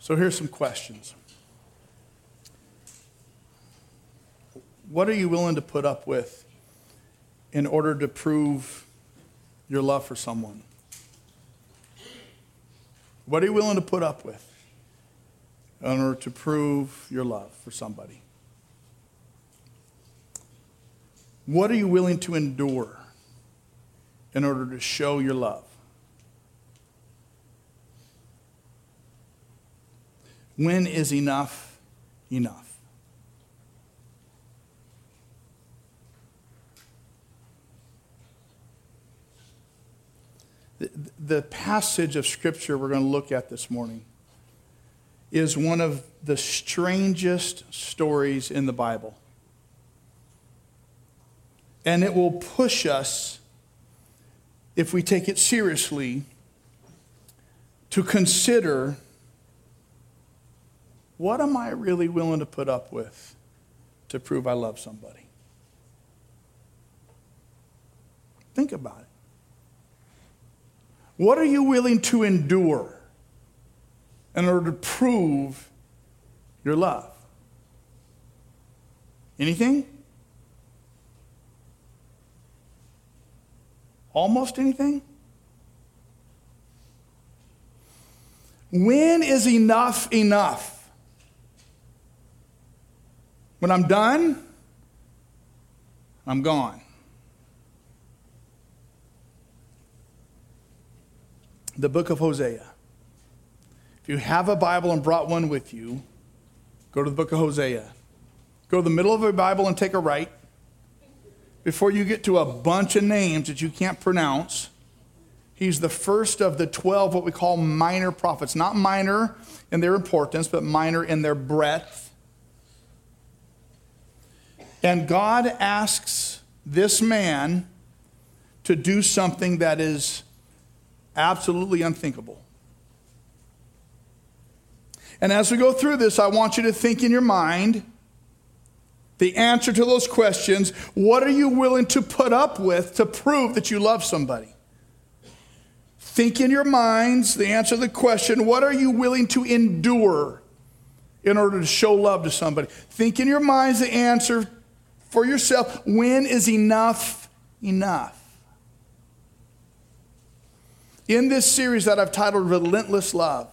So here's some questions. What are you willing to put up with in order to prove your love for someone? What are you willing to put up with in order to prove your love for somebody? What are you willing to endure in order to show your love? When is enough enough? The, the passage of scripture we're going to look at this morning is one of the strangest stories in the Bible. And it will push us, if we take it seriously, to consider what am I really willing to put up with to prove I love somebody? Think about it. What are you willing to endure in order to prove your love? Anything? Almost anything? When is enough enough? When I'm done, I'm gone. The book of Hosea. If you have a Bible and brought one with you, go to the book of Hosea. Go to the middle of a Bible and take a right. Before you get to a bunch of names that you can't pronounce, he's the first of the 12 what we call minor prophets. Not minor in their importance, but minor in their breadth and God asks this man to do something that is absolutely unthinkable. And as we go through this, I want you to think in your mind the answer to those questions. What are you willing to put up with to prove that you love somebody? Think in your minds the answer to the question what are you willing to endure in order to show love to somebody? Think in your minds the answer for yourself when is enough enough? In this series that I've titled Relentless Love,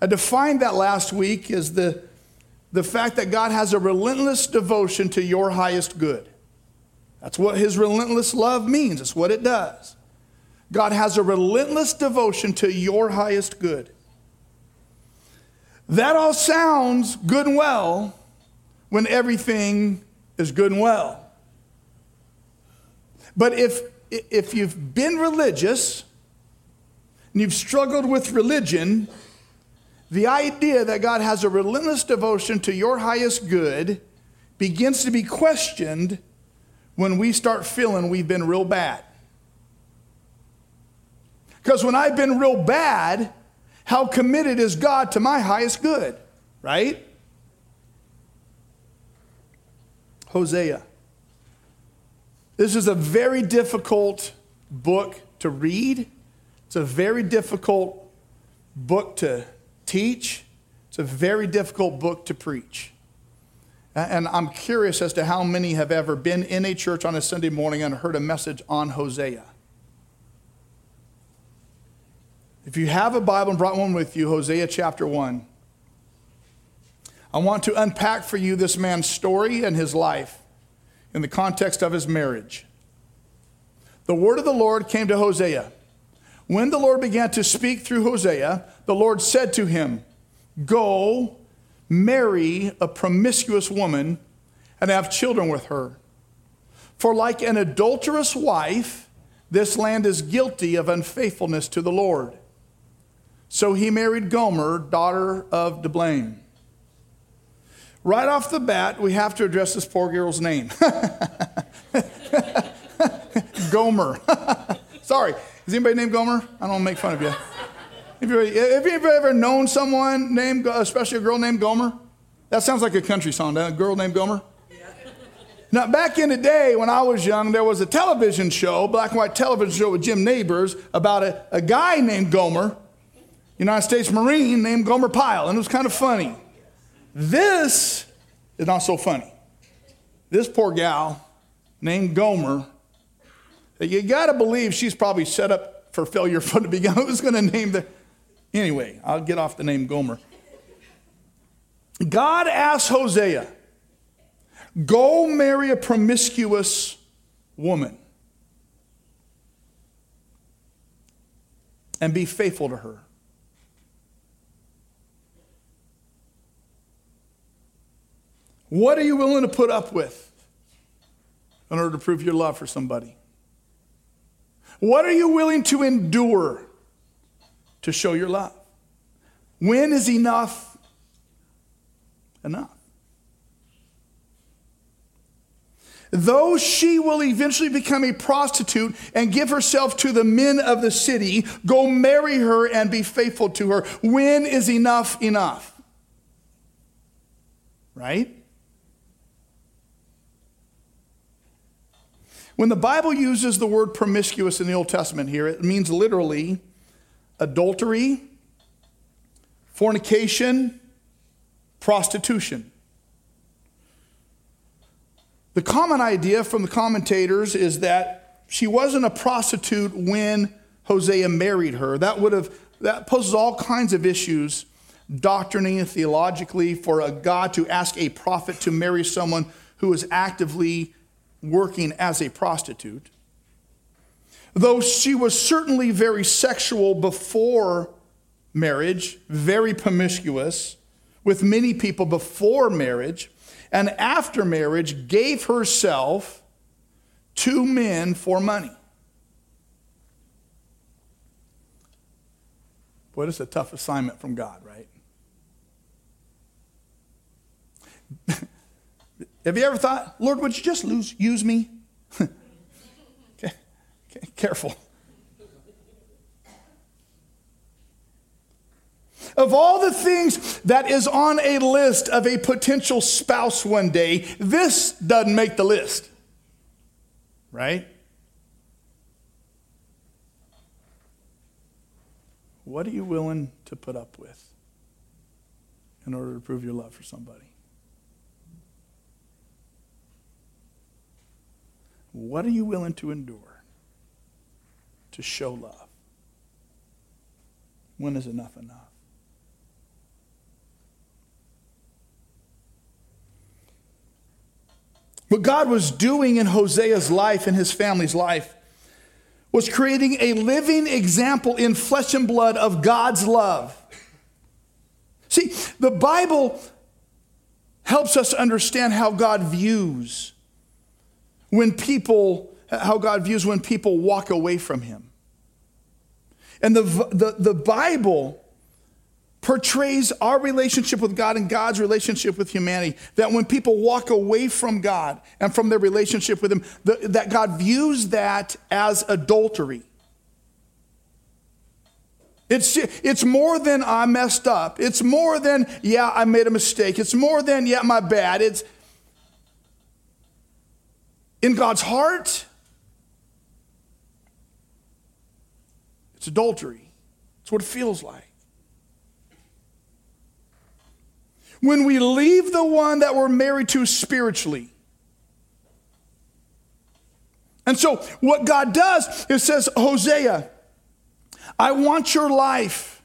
I defined that last week as the, the fact that God has a relentless devotion to your highest good. That's what his relentless love means, it's what it does. God has a relentless devotion to your highest good. That all sounds good and well when everything is good and well. But if, if you've been religious and you've struggled with religion, the idea that God has a relentless devotion to your highest good begins to be questioned when we start feeling we've been real bad. Because when I've been real bad, how committed is God to my highest good, right? Hosea. This is a very difficult book to read. It's a very difficult book to teach. It's a very difficult book to preach. And I'm curious as to how many have ever been in a church on a Sunday morning and heard a message on Hosea. If you have a Bible and brought one with you, Hosea chapter 1. I want to unpack for you this man's story and his life in the context of his marriage. The word of the Lord came to Hosea. When the Lord began to speak through Hosea, the Lord said to him, Go, marry a promiscuous woman and have children with her. For like an adulterous wife, this land is guilty of unfaithfulness to the Lord. So he married Gomer, daughter of Diblaim. Right off the bat, we have to address this poor girl's name Gomer. Sorry. Is anybody named Gomer? I don't want to make fun of you. Have you, have you ever known someone named, especially a girl named Gomer? That sounds like a country song, a girl named Gomer? Now, back in the day when I was young, there was a television show, black and white television show with Jim Nabors, about a, a guy named Gomer United States Marine named Gomer Pyle, and it was kind of funny. This is not so funny. This poor gal named Gomer, you got to believe she's probably set up for failure from the beginning. Who's going to name the. Anyway, I'll get off the name Gomer. God asked Hosea, go marry a promiscuous woman and be faithful to her. What are you willing to put up with in order to prove your love for somebody? What are you willing to endure to show your love? When is enough enough? Though she will eventually become a prostitute and give herself to the men of the city, go marry her and be faithful to her. When is enough enough? Right? When the Bible uses the word promiscuous in the Old Testament here, it means literally adultery, fornication, prostitution. The common idea from the commentators is that she wasn't a prostitute when Hosea married her. That would have that poses all kinds of issues doctrinally and theologically for a God to ask a prophet to marry someone who is actively working as a prostitute. Though she was certainly very sexual before marriage, very promiscuous with many people before marriage, and after marriage gave herself to men for money. Boy, this is a tough assignment from God, right? Have you ever thought, Lord, would you just lose, use me? okay. okay, careful. Of all the things that is on a list of a potential spouse one day, this doesn't make the list. Right? What are you willing to put up with in order to prove your love for somebody? What are you willing to endure to show love? When is enough enough? What God was doing in Hosea's life and his family's life was creating a living example in flesh and blood of God's love. See, the Bible helps us understand how God views when people, how God views when people walk away from Him. And the, the, the Bible portrays our relationship with God and God's relationship with humanity. That when people walk away from God and from their relationship with Him, the, that God views that as adultery. It's, it's more than I messed up. It's more than, yeah, I made a mistake. It's more than, yeah, my bad. It's, in God's heart, it's adultery. It's what it feels like. When we leave the one that we're married to spiritually. And so, what God does is says, Hosea, I want your life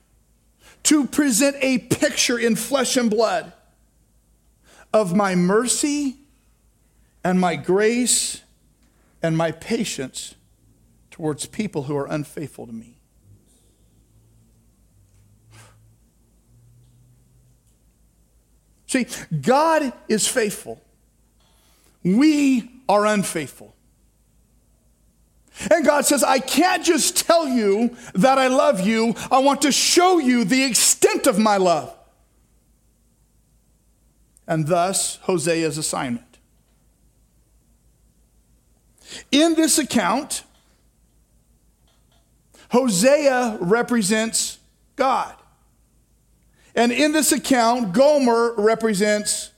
to present a picture in flesh and blood of my mercy and my grace and my patience towards people who are unfaithful to me. See, God is faithful. We are unfaithful. And God says, I can't just tell you that I love you. I want to show you the extent of my love. And thus, Hosea's assignment. In this account, Hosea represents God. And in this account, Gomer represents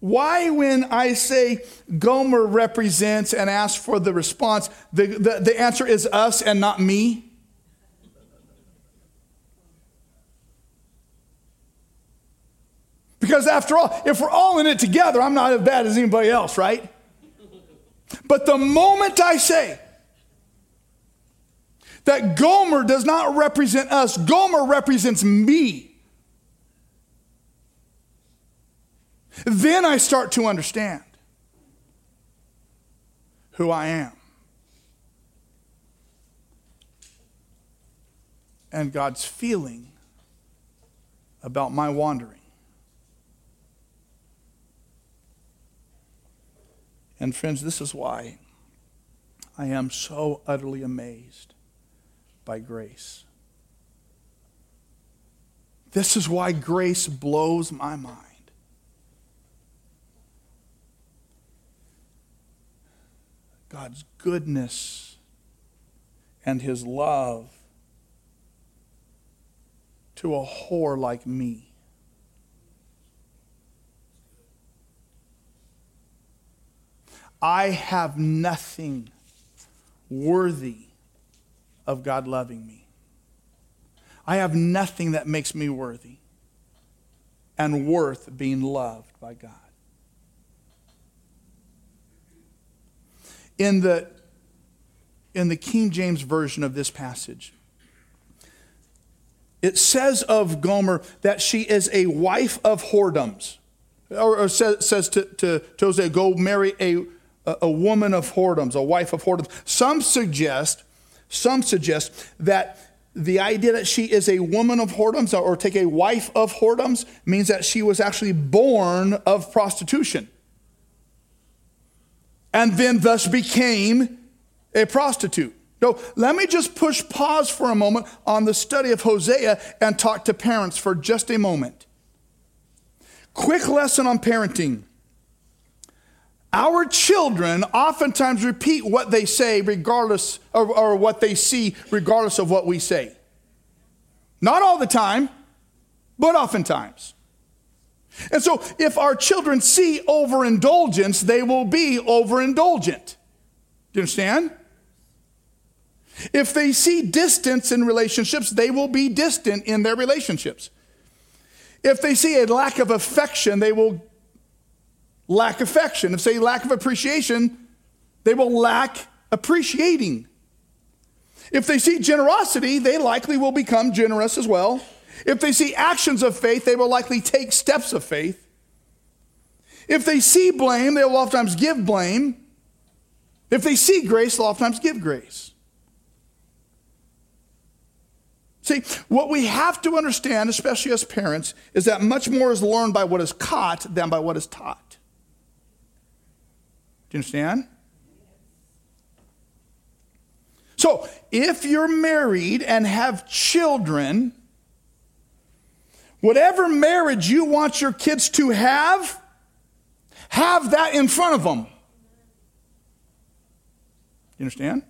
why, when I say Gomer represents and asks for the response, the, the, the answer is us and not me? Because after all, if we're all in it together, I'm not as bad as anybody else, right? But the moment I say that Gomer does not represent us, Gomer represents me, then I start to understand who I am. And God's feeling about my wandering. And friends, this is why I am so utterly amazed by grace. This is why grace blows my mind. God's goodness and his love to a whore like me. I have nothing worthy of God loving me. I have nothing that makes me worthy and worth being loved by God. In the, in the King James version of this passage, it says of Gomer that she is a wife of whoredoms. Or, or says, says to, to, to go marry a a woman of whoredoms, a wife of whoredoms. Some suggest, some suggest that the idea that she is a woman of whoredoms or take a wife of whoredoms means that she was actually born of prostitution and then thus became a prostitute. No, let me just push pause for a moment on the study of Hosea and talk to parents for just a moment. Quick lesson on parenting. Our children oftentimes repeat what they say regardless or, or what they see regardless of what we say. Not all the time, but oftentimes. And so, if our children see overindulgence, they will be overindulgent. Do you understand? If they see distance in relationships, they will be distant in their relationships. If they see a lack of affection, they will lack affection. If they lack of appreciation, they will lack appreciating. If they see generosity, they likely will become generous as well. If they see actions of faith, they will likely take steps of faith. If they see blame, they will oftentimes give blame. If they see grace, they'll oftentimes give grace. See, what we have to understand, especially as parents, is that much more is learned by what is caught than by what is taught. Do you understand? So, if you're married and have children, whatever marriage you want your kids to have, have that in front of them. You understand?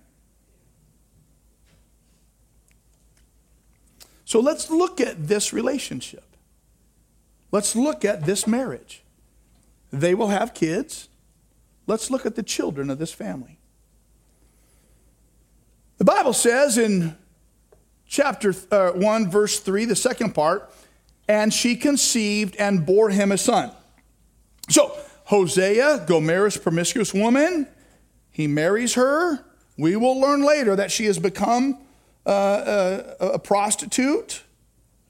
So let's look at this relationship. Let's look at this marriage. They will have kids. Let's look at the children of this family. The Bible says in chapter uh, 1, verse 3, the second part, and she conceived and bore him a son. So, Hosea, Gomer's promiscuous woman, he marries her. We will learn later that she has become uh, uh a, a prostitute,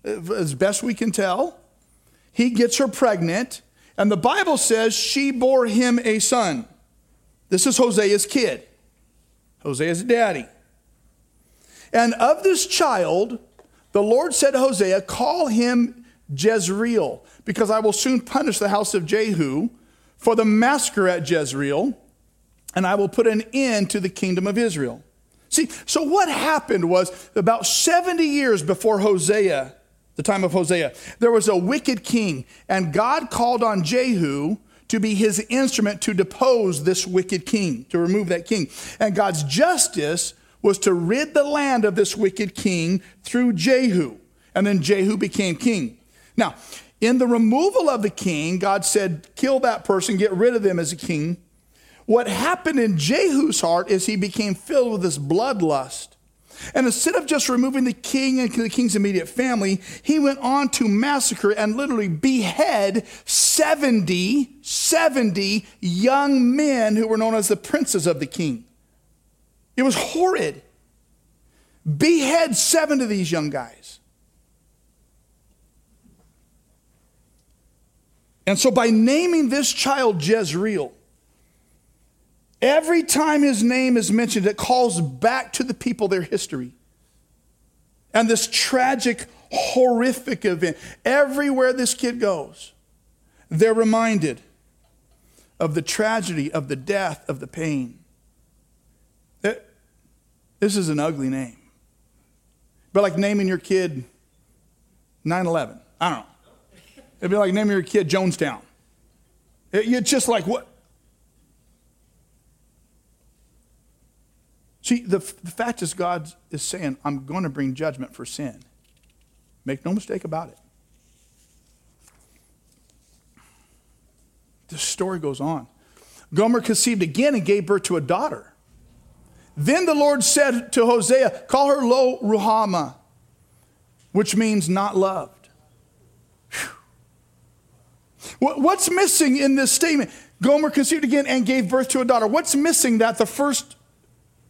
as best we can tell. He gets her pregnant. And the Bible says she bore him a son. This is Hosea's kid. Hosea's daddy. And of this child, the Lord said to Hosea, Call him Jezreel, because I will soon punish the house of Jehu for the massacre at Jezreel, and I will put an end to the kingdom of Israel. See, so what happened was about 70 years before Hosea the time of Hosea. There was a wicked king, and God called on Jehu to be his instrument to depose this wicked king, to remove that king. And God's justice was to rid the land of this wicked king through Jehu. And then Jehu became king. Now, In the removal of the king, God said, kill that person, get rid of them as a king. What happened in Jehu's heart is he became filled with this bloodlust. And instead of just removing the king and the king's immediate family, he went on to massacre and literally behead 70, 70 young men who were known as the princes of the king. It was horrid. Behead seven of these young guys. And so, by naming this child Jezreel, every time his name is mentioned, it calls back to the people their history. And this tragic, horrific event. Everywhere this kid goes, they're reminded of the tragedy, of the death, of the pain. It, this is an ugly name. But like naming your kid 9 11. I don't know. It'd be like naming your kid Jonestown. You're just like, what? See, the, the fact is, God is saying, I'm going to bring judgment for sin. Make no mistake about it. The story goes on. Gomer conceived again and gave birth to a daughter. Then the Lord said to Hosea, Call her Lo Ruhamah, which means not loved. What's missing in this statement? Gomer conceived again and gave birth to a daughter. What's missing that the first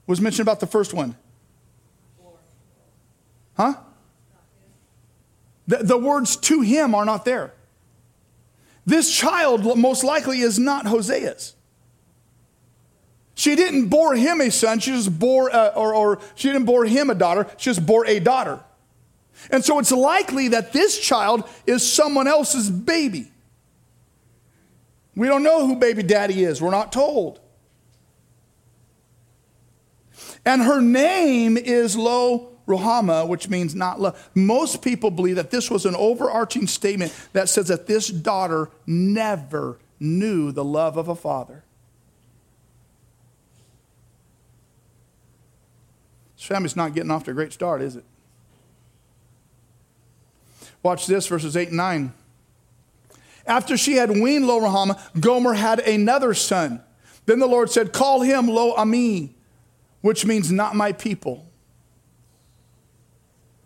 was mentioned about the first one? Huh? The, the words to him are not there. This child most likely is not Hosea's. She didn't bore him a son, she just bore, a, or, or she didn't bore him a daughter, she just bore a daughter. And so it's likely that this child is someone else's baby. We don't know who baby daddy is, we're not told. And her name is Lo Ruhamah, which means not love. Most people believe that this was an overarching statement that says that this daughter never knew the love of a father. This family's not getting off to a great start, is it? Watch this, verses 8 and 9. After she had weaned Lo Ruhamah, Gomer had another son. Then the Lord said, Call him Lo Ami, which means not my people.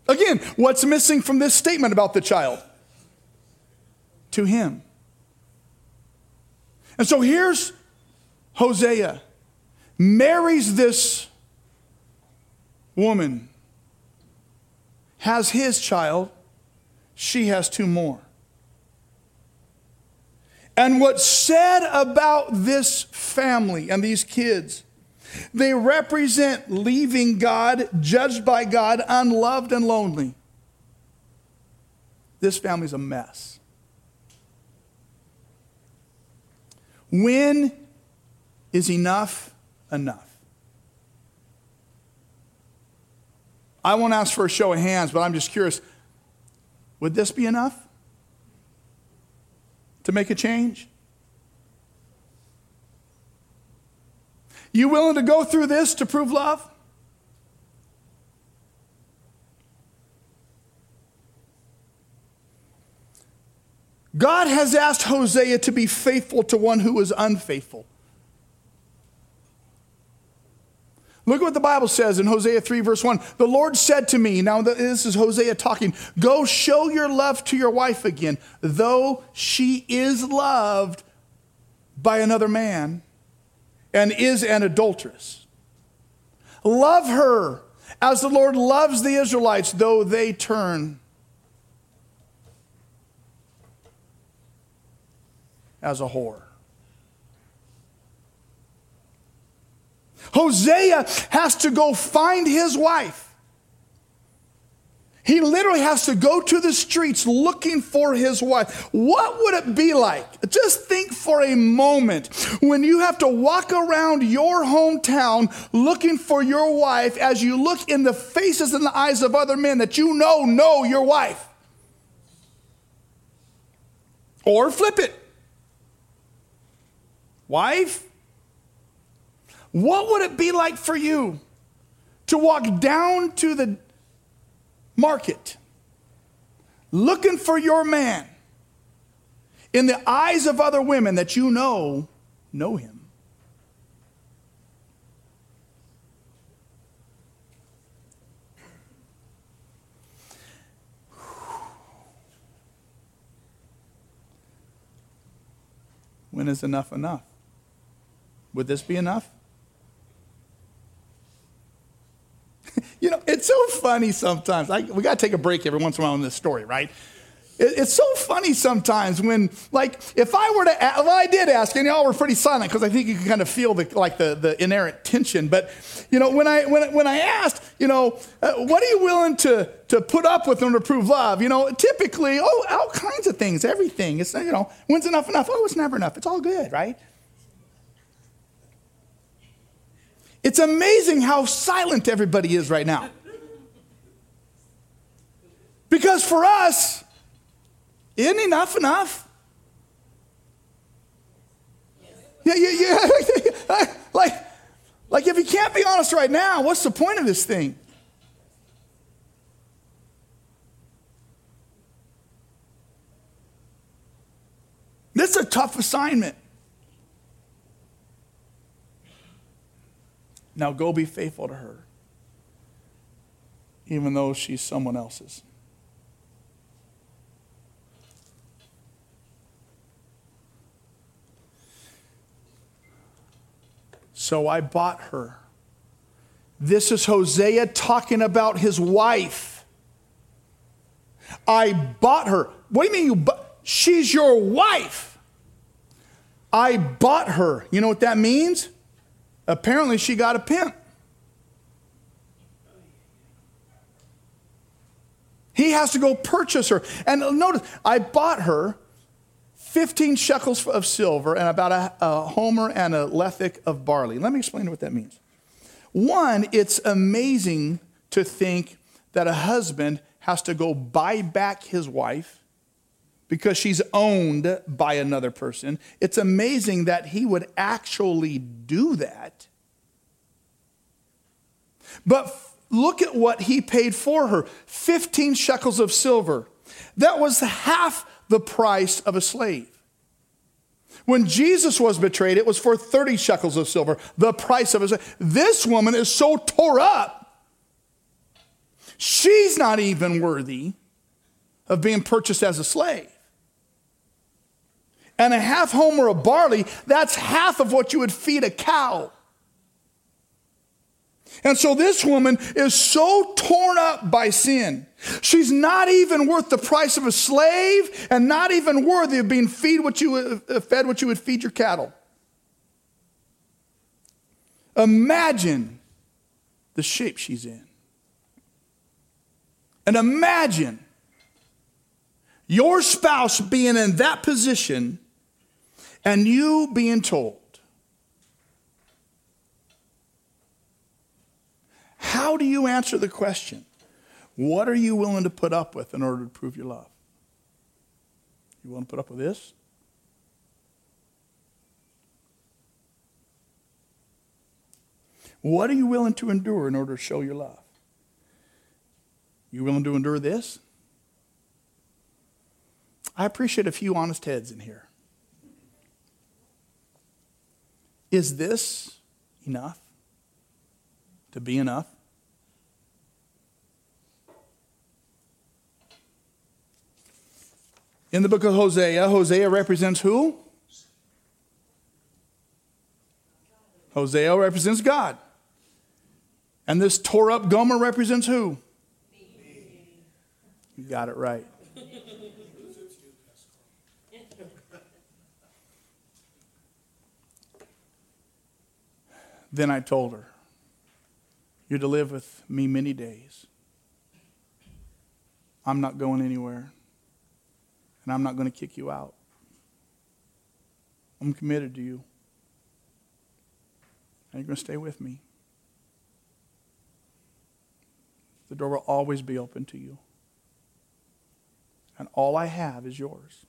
Again, what's missing from this statement about the child? To him. And so here's Hosea marries this woman, has his child, she has two more. And what's said about this family and these kids, they represent leaving God, judged by God, unloved and lonely. This family's a mess. When is enough enough? I won't ask for a show of hands, but I'm just curious would this be enough? to make a change? You willing to go through this to prove love? God has asked Hosea to be faithful to one who is unfaithful. Look at what the Bible says in Hosea 3, verse 1. The Lord said to me, now this is Hosea talking, go show your love to your wife again, though she is loved by another man and is an adulteress. Love her as the Lord loves the Israelites, though they turn as a whore. Hosea has to go find his wife. He literally has to go to the streets looking for his wife. What would it be like? Just think for a moment when you have to walk around your hometown looking for your wife as you look in the faces and the eyes of other men that you know know your wife. Or flip it. Wife, what would it be like for you to walk down to the market looking for your man in the eyes of other women that you know know him. When is enough enough? Would this be enough? you know, it's so funny sometimes. I, we got to take a break every once in a while in this story, right? It, it's so funny sometimes when, like, if I were to, well, I did ask, and y'all were pretty silent because I think you can kind of feel the, like the, the inherent tension. But, you know, when I, when, when I asked, you know, uh, what are you willing to, to put up with order to prove love? You know, typically, oh, all kinds of things, everything. It's, you know, when's enough enough? Oh, it's never enough. It's all good, right? It's amazing how silent everybody is right now. Because for us, isn't enough enough? Yeah, yeah, yeah. like, like, if you can't be honest right now, what's the point of this thing? This is a tough assignment. Now go be faithful to her, even though she's someone else's. So I bought her. This is Hosea talking about his wife. I bought her. What do you mean you bought? She's your wife. I bought her. You know what that means? Apparently, she got a pimp. He has to go purchase her. And notice, I bought her 15 shekels of silver and about a, a homer and a lethek of barley. Let me explain what that means. One, it's amazing to think that a husband has to go buy back his wife because she's owned by another person. It's amazing that he would actually do that. But look at what he paid for her 15 shekels of silver. That was half the price of a slave. When Jesus was betrayed, it was for 30 shekels of silver, the price of a slave. This woman is so tore up, she's not even worthy of being purchased as a slave and a half homer of barley, that's half of what you would feed a cow. And so this woman is so torn up by sin. She's not even worth the price of a slave and not even worthy of being feed what you uh, fed what you would feed your cattle. Imagine the shape she's in. And imagine your spouse being in that position and you being told, how do you answer the question? What are you willing to put up with in order to prove your love? You willing to put up with this? What are you willing to endure in order to show your love? You willing to endure this? I appreciate a few honest heads in here. Is this enough to be enough? In the book of Hosea, Hosea represents who? Hosea represents God. And this tore up Gomer represents who? You got it right. Then I told her, You're to live with me many days. I'm not going anywhere, and I'm not going to kick you out. I'm committed to you. And you're going to stay with me. The door will always be open to you. And all I have is yours.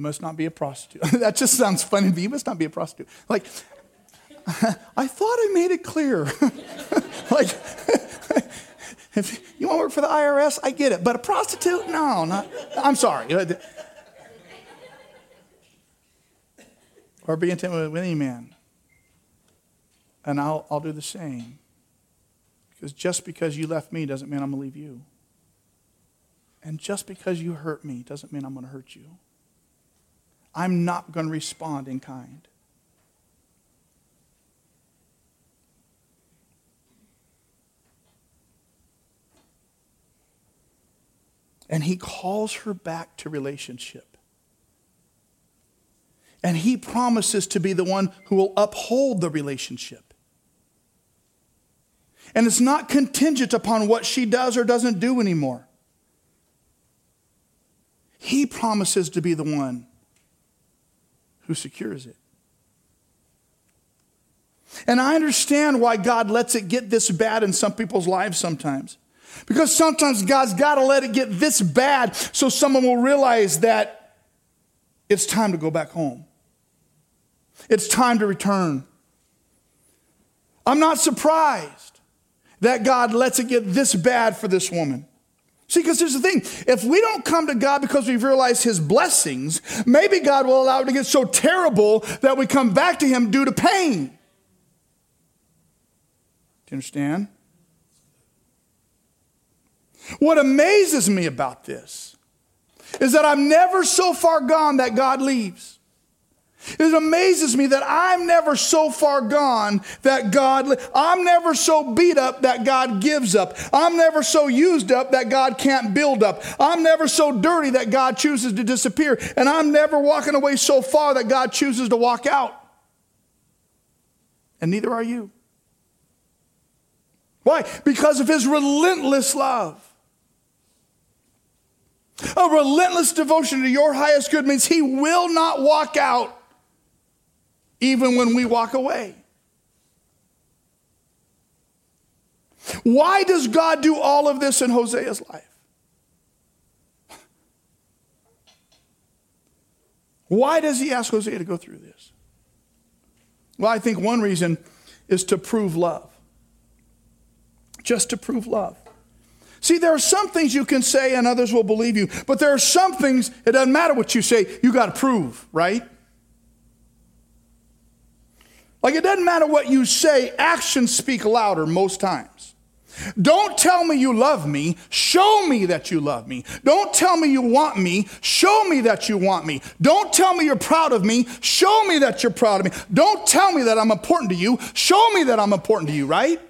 Must not be a prostitute. that just sounds funny to You must not be a prostitute. Like, I thought I made it clear. like, If you want to work for the IRS, I get it. But a prostitute? No, not. I'm sorry. Or be intimate with any man. And I'll, I'll do the same. Because just because you left me doesn't mean I'm going to leave you. And just because you hurt me doesn't mean I'm going to hurt you. I'm not going to respond in kind. And he calls her back to relationship. And he promises to be the one who will uphold the relationship. And it's not contingent upon what she does or doesn't do anymore. He promises to be the one who secures it. And I understand why God lets it get this bad in some people's lives sometimes. Because sometimes God's got to let it get this bad so someone will realize that it's time to go back home. It's time to return. I'm not surprised that God lets it get this bad for this woman. See, because here's the thing if we don't come to God because we've realized His blessings, maybe God will allow it to get so terrible that we come back to Him due to pain. Do you understand? What amazes me about this is that I'm never so far gone that God leaves. It amazes me that I'm never so far gone that God, I'm never so beat up that God gives up. I'm never so used up that God can't build up. I'm never so dirty that God chooses to disappear. And I'm never walking away so far that God chooses to walk out. And neither are you. Why? Because of his relentless love. A relentless devotion to your highest good means he will not walk out even when we walk away. Why does God do all of this in Hosea's life? Why does he ask Hosea to go through this? Well, I think one reason is to prove love. Just to prove love. See, there are some things you can say and others will believe you, but there are some things, it doesn't matter what you say, you got to prove, right? Like it doesn't matter what you say, actions speak louder most times. Don't tell me you love me, show me that you love me. Don't tell me you want me, show me that you want me. Don't tell me you're proud of me, show me that you're proud of me. Don't tell me that I'm important to you, show me that I'm important to you, right?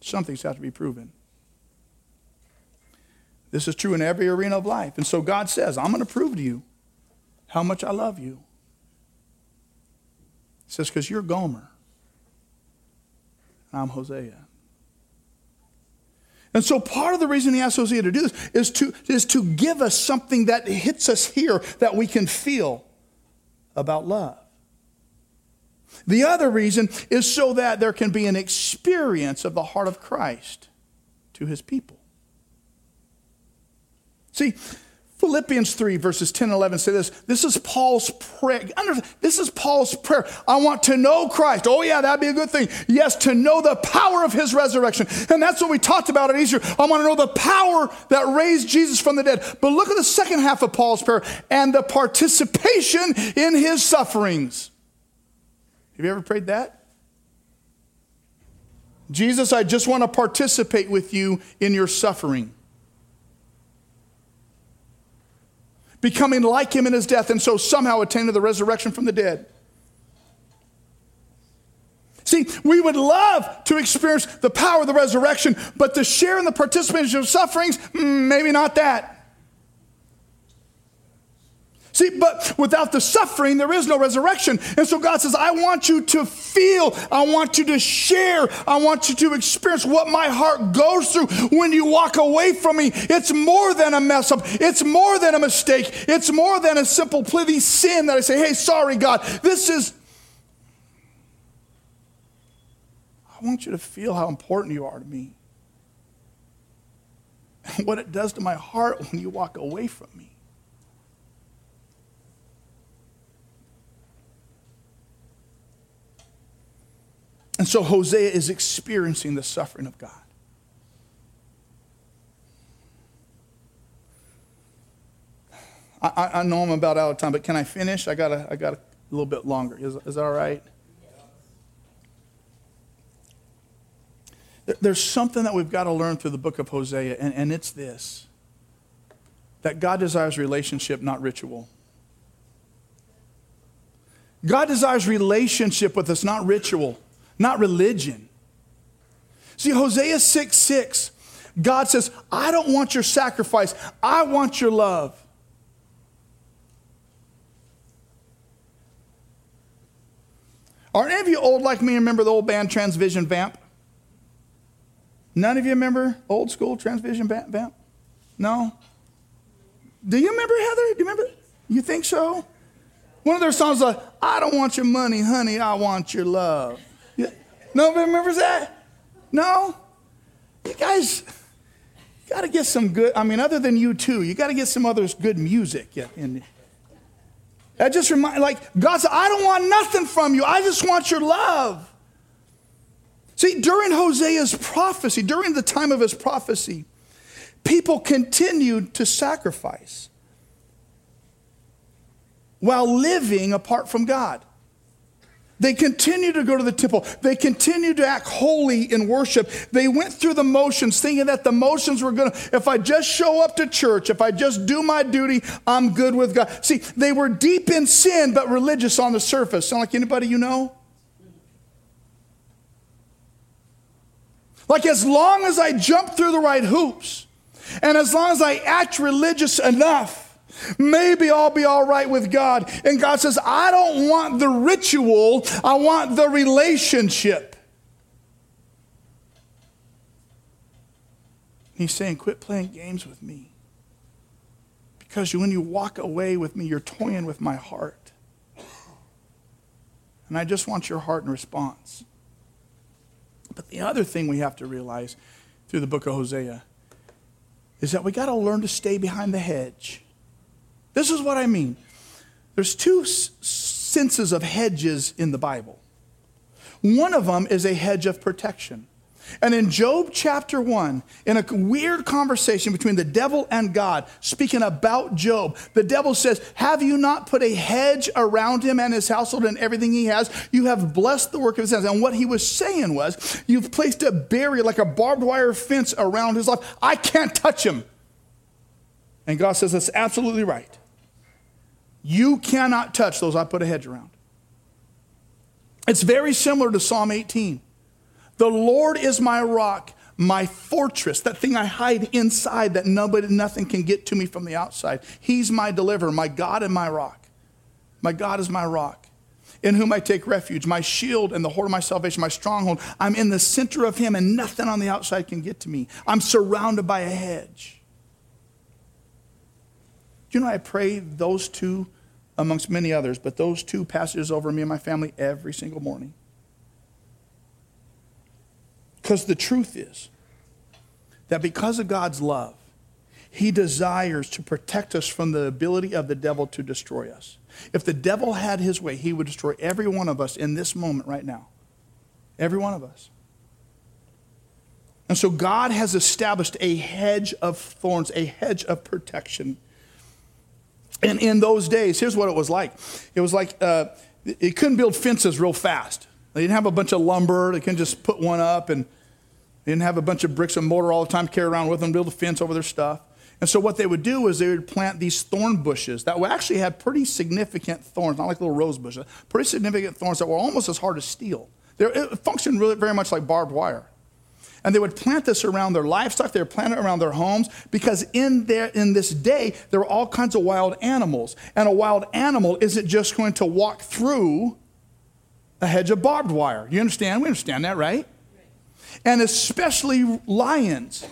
Some things have to be proven. This is true in every arena of life. And so God says, I'm going to prove to you how much I love you. Says, because you're Gomer. I'm Hosea. And so part of the reason he asked Hosea to do this is to, is to give us something that hits us here that we can feel about love. The other reason is so that there can be an experience of the heart of Christ to his people. See, Philippians 3, verses 10 and 11 say this. This is Paul's prayer. This is Paul's prayer. I want to know Christ. Oh, yeah, that'd be a good thing. Yes, to know the power of his resurrection. And that's what we talked about at Easter. I want to know the power that raised Jesus from the dead. But look at the second half of Paul's prayer and the participation in his sufferings. Have you ever prayed that? Jesus, I just want to participate with you in your suffering. Becoming like him in his death, and so somehow attain to the resurrection from the dead. See, we would love to experience the power of the resurrection, but to share in the participation of sufferings, mm, maybe not that. See, but without the suffering, there is no resurrection. And so God says, I want you to feel, I want you to share, I want you to experience what my heart goes through when you walk away from me. It's more than a mess up, it's more than a mistake, it's more than a simple plithy sin that I say, hey, sorry, God. This is. I want you to feel how important you are to me. And what it does to my heart when you walk away from me. And so Hosea is experiencing the suffering of God. I, I, know I'm about out of time, but can I finish? I got a, I got a little bit longer. Is, is that all right? There's something that we've got to learn through the book of Hosea, and, and it's this that God desires relationship, not ritual. God desires relationship with us, not ritual, not religion. See, Hosea 6 6, God says, I don't want your sacrifice, I want your love. Are any of you old like me remember the old band Transvision Vamp? None of you remember old school Transvision Vamp? No? Do you remember, Heather? Do you remember? You think so? One of their songs like, I don't want your money, honey, I want your love. Nobody remembers that? No? You guys you got to get some good, I mean, other than you two, you got to get some other good music in, that just remind, like, God said, I don't want nothing from you. I just want your love. See, during Hosea's prophecy, during the time of his prophecy, people continued to sacrifice while living apart from God. They continued to go to the temple. They continued to act holy in worship. They went through the motions thinking that the motions were going to, if I just show up to church, if I just do my duty, I'm good with God. See, they were deep in sin, but religious on the surface. Sound like anybody you know? Like, as long as I jump through the right hoops, and as long as I act religious enough, Maybe I'll be all right with God. And God says, I don't want the ritual, I want the relationship. He's saying, quit playing games with me. Because when you walk away with me, you're toying with my heart. And I just want your heart in response. But the other thing we have to realize through the book of Hosea is that we got to learn to stay behind the hedge. This is what I mean. There's two s- senses of hedges in the Bible. One of them is a hedge of protection. And in Job chapter 1, in a weird conversation between the devil and God, speaking about Job, the devil says, Have you not put a hedge around him and his household and everything he has? You have blessed the work of his hands. And what he was saying was, You've placed a barrier, like a barbed wire fence around his life. I can't touch him. And God says, That's absolutely right. You cannot touch those I put a hedge around. It's very similar to Psalm 18. The Lord is my rock, my fortress, that thing I hide inside that nobody, nothing can get to me from the outside. He's my deliverer, my God and my rock. My God is my rock, in whom I take refuge, my shield and the horn of my salvation, my stronghold. I'm in the center of Him, and nothing on the outside can get to me. I'm surrounded by a hedge. You know I pray those two amongst many others, but those two passages over me and my family every single morning. Because the truth is that because of God's love, He desires to protect us from the ability of the devil to destroy us. If the devil had his way, he would destroy every one of us in this moment right now. Every one of us. And so God has established a hedge of thorns, a hedge of protection and in those days, here's what it was like it was like uh, it couldn't build fences real fast. They didn't have a bunch of lumber, they couldn't just put one up, and they didn't have a bunch of bricks and mortar all the time carry around with them, build a fence over their stuff. And so what they would do is they would plant these thorn bushes that actually had pretty significant thorns, not like little rose bushes, pretty significant thorns that were almost as hard as steel. They're, it functioned really very much like barbed wire. And they would plant this around their livestock, they would plant it around their homes, because in, there, in this day, there were all kinds of wild animals. And a wild animal isn't just going to walk through a hedge of barbed wire. You understand? We understand that, right? And especially lions,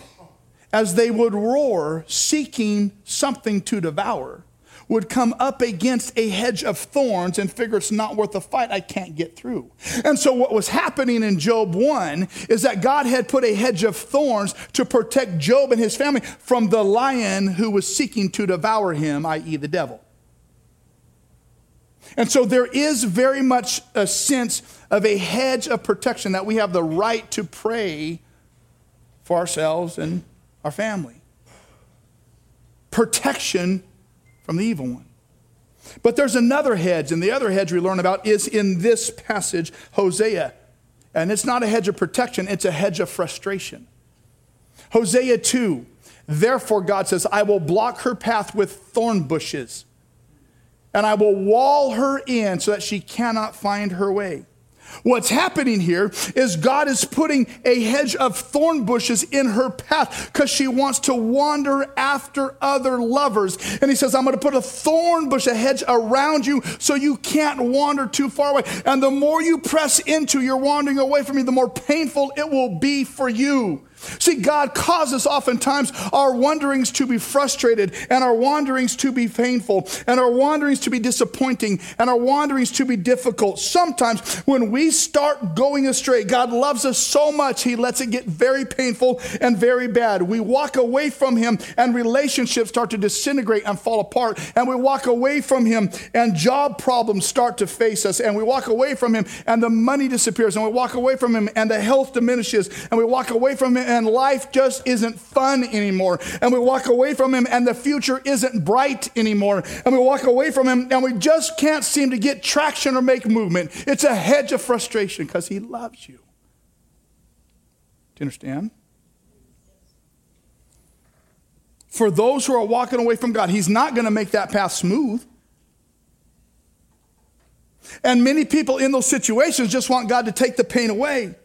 as they would roar, seeking something to devour would come up against a hedge of thorns and figure it's not worth the fight, I can't get through. And so, what was happening in Job 1 is that God had put a hedge of thorns to protect Job and his family from the lion who was seeking to devour him, i.e., the devil. And so there is very much a sense of a hedge of protection that we have the right to pray for ourselves and our family. Protection from the evil one. But there's another hedge, and the other hedge we learn about is in this passage, Hosea. And it's not a hedge of protection, it's a hedge of frustration. Hosea 2, therefore, God says, I will block her path with thorn bushes, and I will wall her in so that she cannot find her way. What's happening here is God is putting a hedge of thorn bushes in her path because she wants to wander after other lovers. And he says, I'm going to put a thorn bush, a hedge around you so you can't wander too far away. And the more you press into your wandering away from me, the more painful it will be for you. See, God causes oftentimes our wanderings to be frustrated and our wanderings to be painful and our wanderings to be disappointing and our wanderings to be difficult. Sometimes when we start going astray, God loves us so much, He lets it get very painful and very bad. We walk away from Him and relationships start to disintegrate and fall apart. And we walk away from Him and job problems start to face us. And we walk away from Him and the money disappears. And we walk away from Him and the health diminishes. And we walk away from Him and life just isn't fun anymore. And we walk away from Him and the future isn't bright anymore. And we walk away from Him and we just can't seem to get traction or make movement. It's a hedge of frustration because He loves you. Do you understand? For those who are walking away from God, He's not going to make that path smooth. And many people in those situations just want God to take the pain away.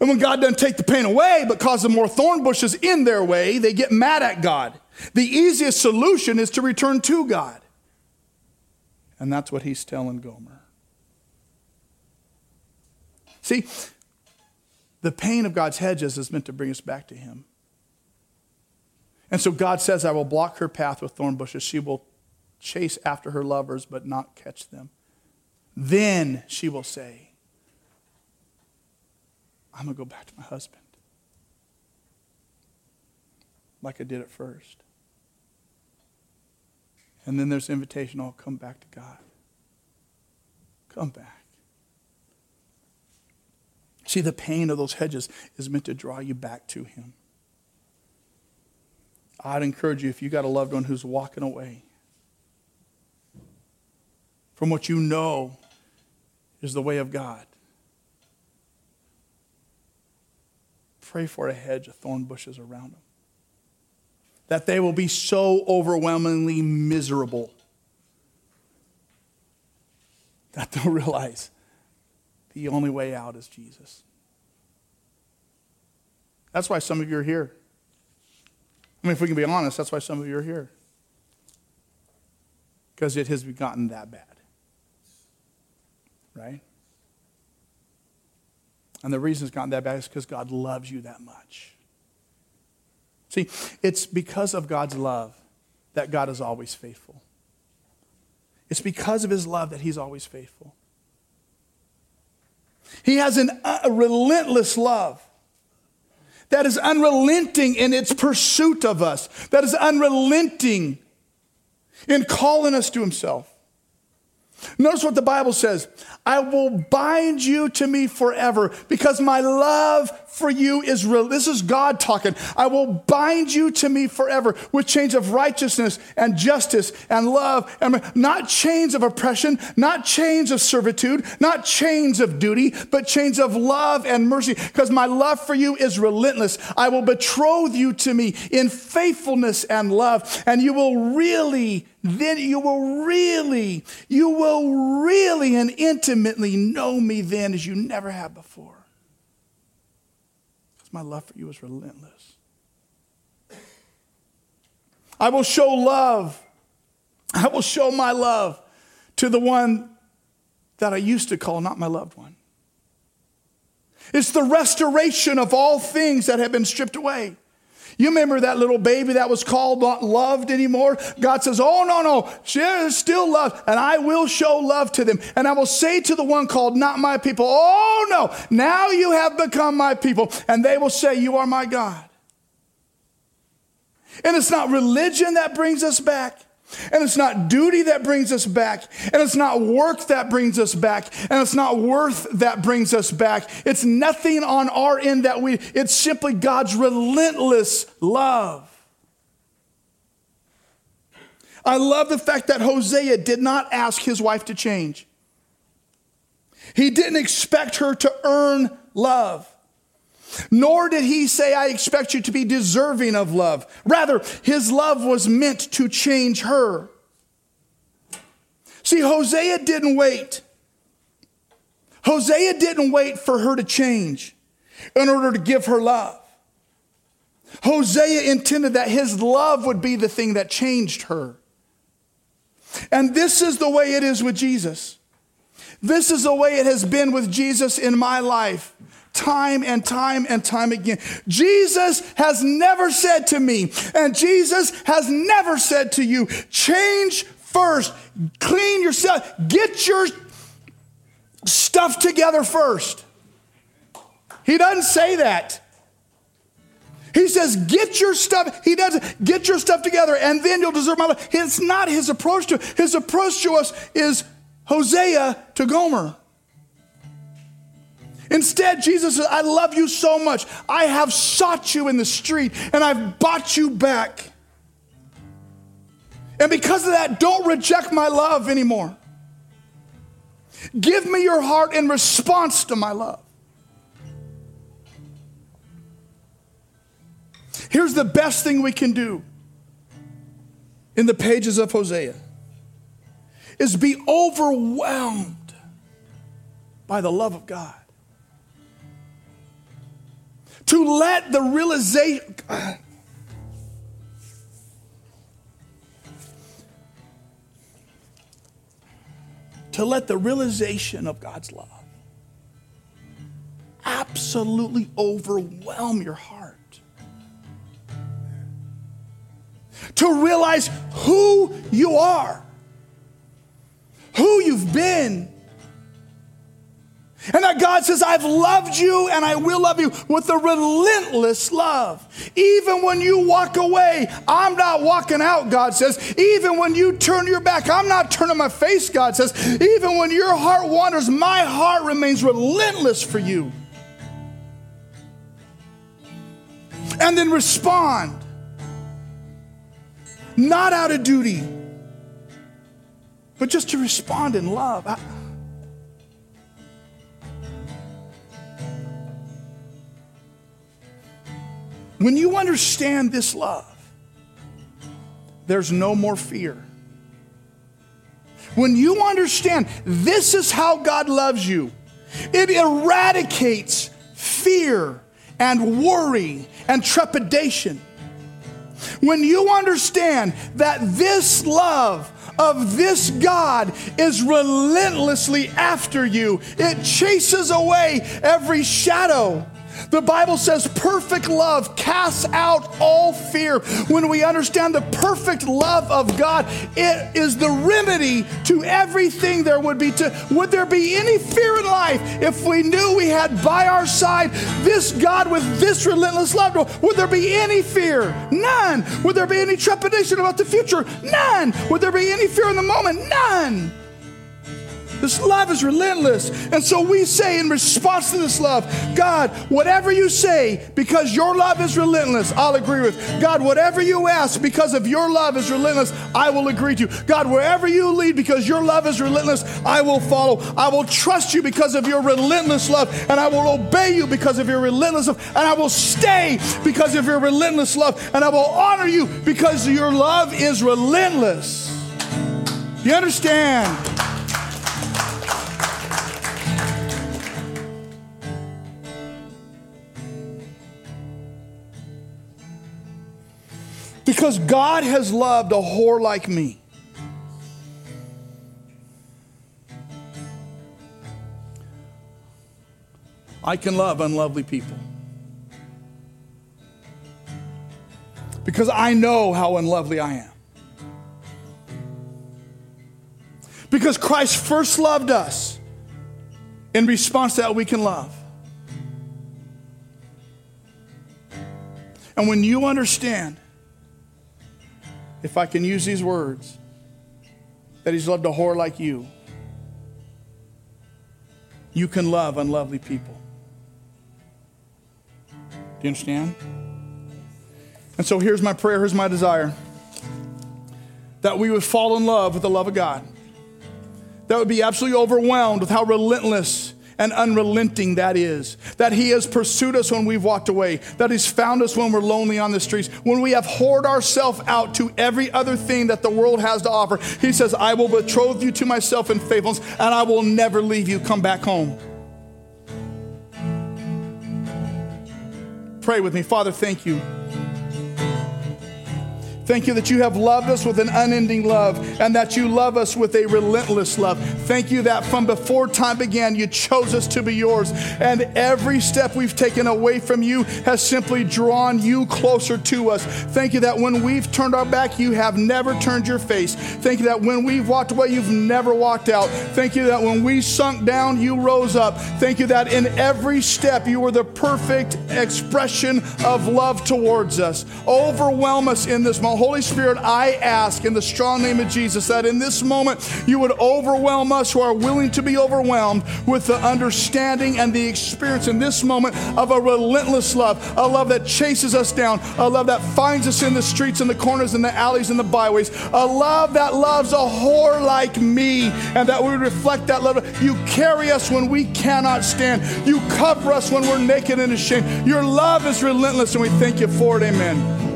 And when God doesn't take the pain away, but causes more thorn bushes in their way, they get mad at God. The easiest solution is to return to God. And that's what he's telling Gomer. See, the pain of God's hedges is meant to bring us back to him. And so God says, I will block her path with thorn bushes. She will chase after her lovers, but not catch them. Then she will say, I'm going to go back to my husband like I did at first. And then there's invitation, oh, come back to God. Come back. See, the pain of those hedges is meant to draw you back to Him. I'd encourage you if you got a loved one who's walking away from what you know is the way of God, pray for a hedge of thorn bushes around them. That they will be so overwhelmingly miserable that they'll realize the only way out is Jesus. That's why some of you are here. I mean, if we can be honest, that's why some of you are here. Because it has gotten that bad. Right? And the reason it's gotten that bad is because God loves you that much. See, it's because of God's love that God is always faithful. It's because of his love that he's always faithful. He has an, uh, a relentless love that is unrelenting in its pursuit of us, that is unrelenting in calling us to himself. Notice what the Bible says. I will bind you to me forever because my love for you is real. This is God talking. I will bind you to me forever with chains of righteousness and justice and love, and not chains of oppression, not chains of servitude, not chains of duty, but chains of love and mercy because my love for you is relentless. I will betroth you to me in faithfulness and love, and you will really then you will really, you will really and intimately know me then as you never have before. Because my love for you is relentless. I will show love. I will show my love to the one that I used to call not my loved one. It's the restoration of all things that have been stripped away. You remember that little baby that was called not loved anymore? God says, Oh, no, no, she is still loved, and I will show love to them. And I will say to the one called not my people, Oh, no, now you have become my people. And they will say, You are my God. And it's not religion that brings us back. And it's not duty that brings us back. And it's not work that brings us back. And it's not worth that brings us back. It's nothing on our end that we, it's simply God's relentless love. I love the fact that Hosea did not ask his wife to change. He didn't expect her to earn love. Nor did he say, I expect you to be deserving of love. Rather, his love was meant to change her. See, Hosea didn't wait. Hosea didn't wait for her to change in order to give her love. Hosea intended that his love would be the thing that changed her. And this is the way it is with Jesus. This is the way it has been with Jesus in my life time and time and time again. Jesus has never said to me, and Jesus has never said to you, change first, clean yourself, get your stuff together first. He doesn't say that. He says, get your stuff, he doesn't get your stuff together, and then you'll deserve my love. It's not his approach to his approach to us is Hosea to Gomer. Instead, Jesus says, I love you so much. I have sought you in the street and I've bought you back. And because of that, don't reject my love anymore. Give me your heart in response to my love. Here's the best thing we can do in the pages of Hosea is be overwhelmed by the love of God. To let the realization to let the realization of God's love absolutely overwhelm your heart. To realize who you are who you've been. And that God says, I've loved you and I will love you with a relentless love. Even when you walk away, I'm not walking out, God says. Even when you turn your back, I'm not turning my face, God says. Even when your heart wanders, my heart remains relentless for you. And then respond, not out of duty but just to respond in love. I, when you understand this love, there's no more fear. When you understand this is how God loves you, it eradicates fear and worry and trepidation. When you understand that this love of this God is relentlessly after you. It chases away every shadow. The Bible says perfect love casts out all fear. When we understand the perfect love of God, it is the remedy to everything there would be to would there be any fear in life if we knew we had by our side this God with this relentless love? Would there be any fear? None. Would there be any trepidation about the future? None. Would there be any fear in the moment? None. This love is relentless. And so we say in response to this love, God, whatever you say, because your love is relentless, I'll agree with. God, whatever you ask, because of your love is relentless, I will agree to. God, wherever you lead, because your love is relentless, I will follow. I will trust you because of your relentless love, and I will obey you because of your relentless love, and I will stay because of your relentless love, and I will honor you because your love is relentless. You understand? Because God has loved a whore like me. I can love unlovely people. Because I know how unlovely I am. Because Christ first loved us. In response to that, we can love. And when you understand if I can use these words, that he's loved a whore like you, you can love unlovely people. Do you understand? And so here's my prayer, here's my desire that we would fall in love with the love of God, that would be absolutely overwhelmed with how relentless and unrelenting that is. That He has pursued us when we've walked away, that He's found us when we're lonely on the streets, when we have whored ourselves out to every other thing that the world has to offer. He says, I will betroth you to myself in faithfulness, and I will never leave you. Come back home. Pray with me. Father, thank you Thank you that you have loved us with an unending love and that you love us with a relentless love. Thank you that from before time began, you chose us to be yours. And every step we've taken away from you has simply drawn you closer to us. Thank you that when we've turned our back, you have never turned your face. Thank you that when we've walked away, you've never walked out. Thank you that when we sunk down, you rose up. Thank you that in every step, you were the perfect expression of love towards us. Overwhelm us in this moment. Holy Spirit, I ask in the strong name of Jesus that in this moment you would overwhelm us who are willing to be overwhelmed with the understanding and the experience in this moment of a relentless love, a love that chases us down, a love that finds us in the streets and the corners and the alleys and the byways, a love that loves a whore like me, and that we reflect that love. You carry us when we cannot stand, you cover us when we're naked and ashamed. Your love is relentless, and we thank you for it. Amen.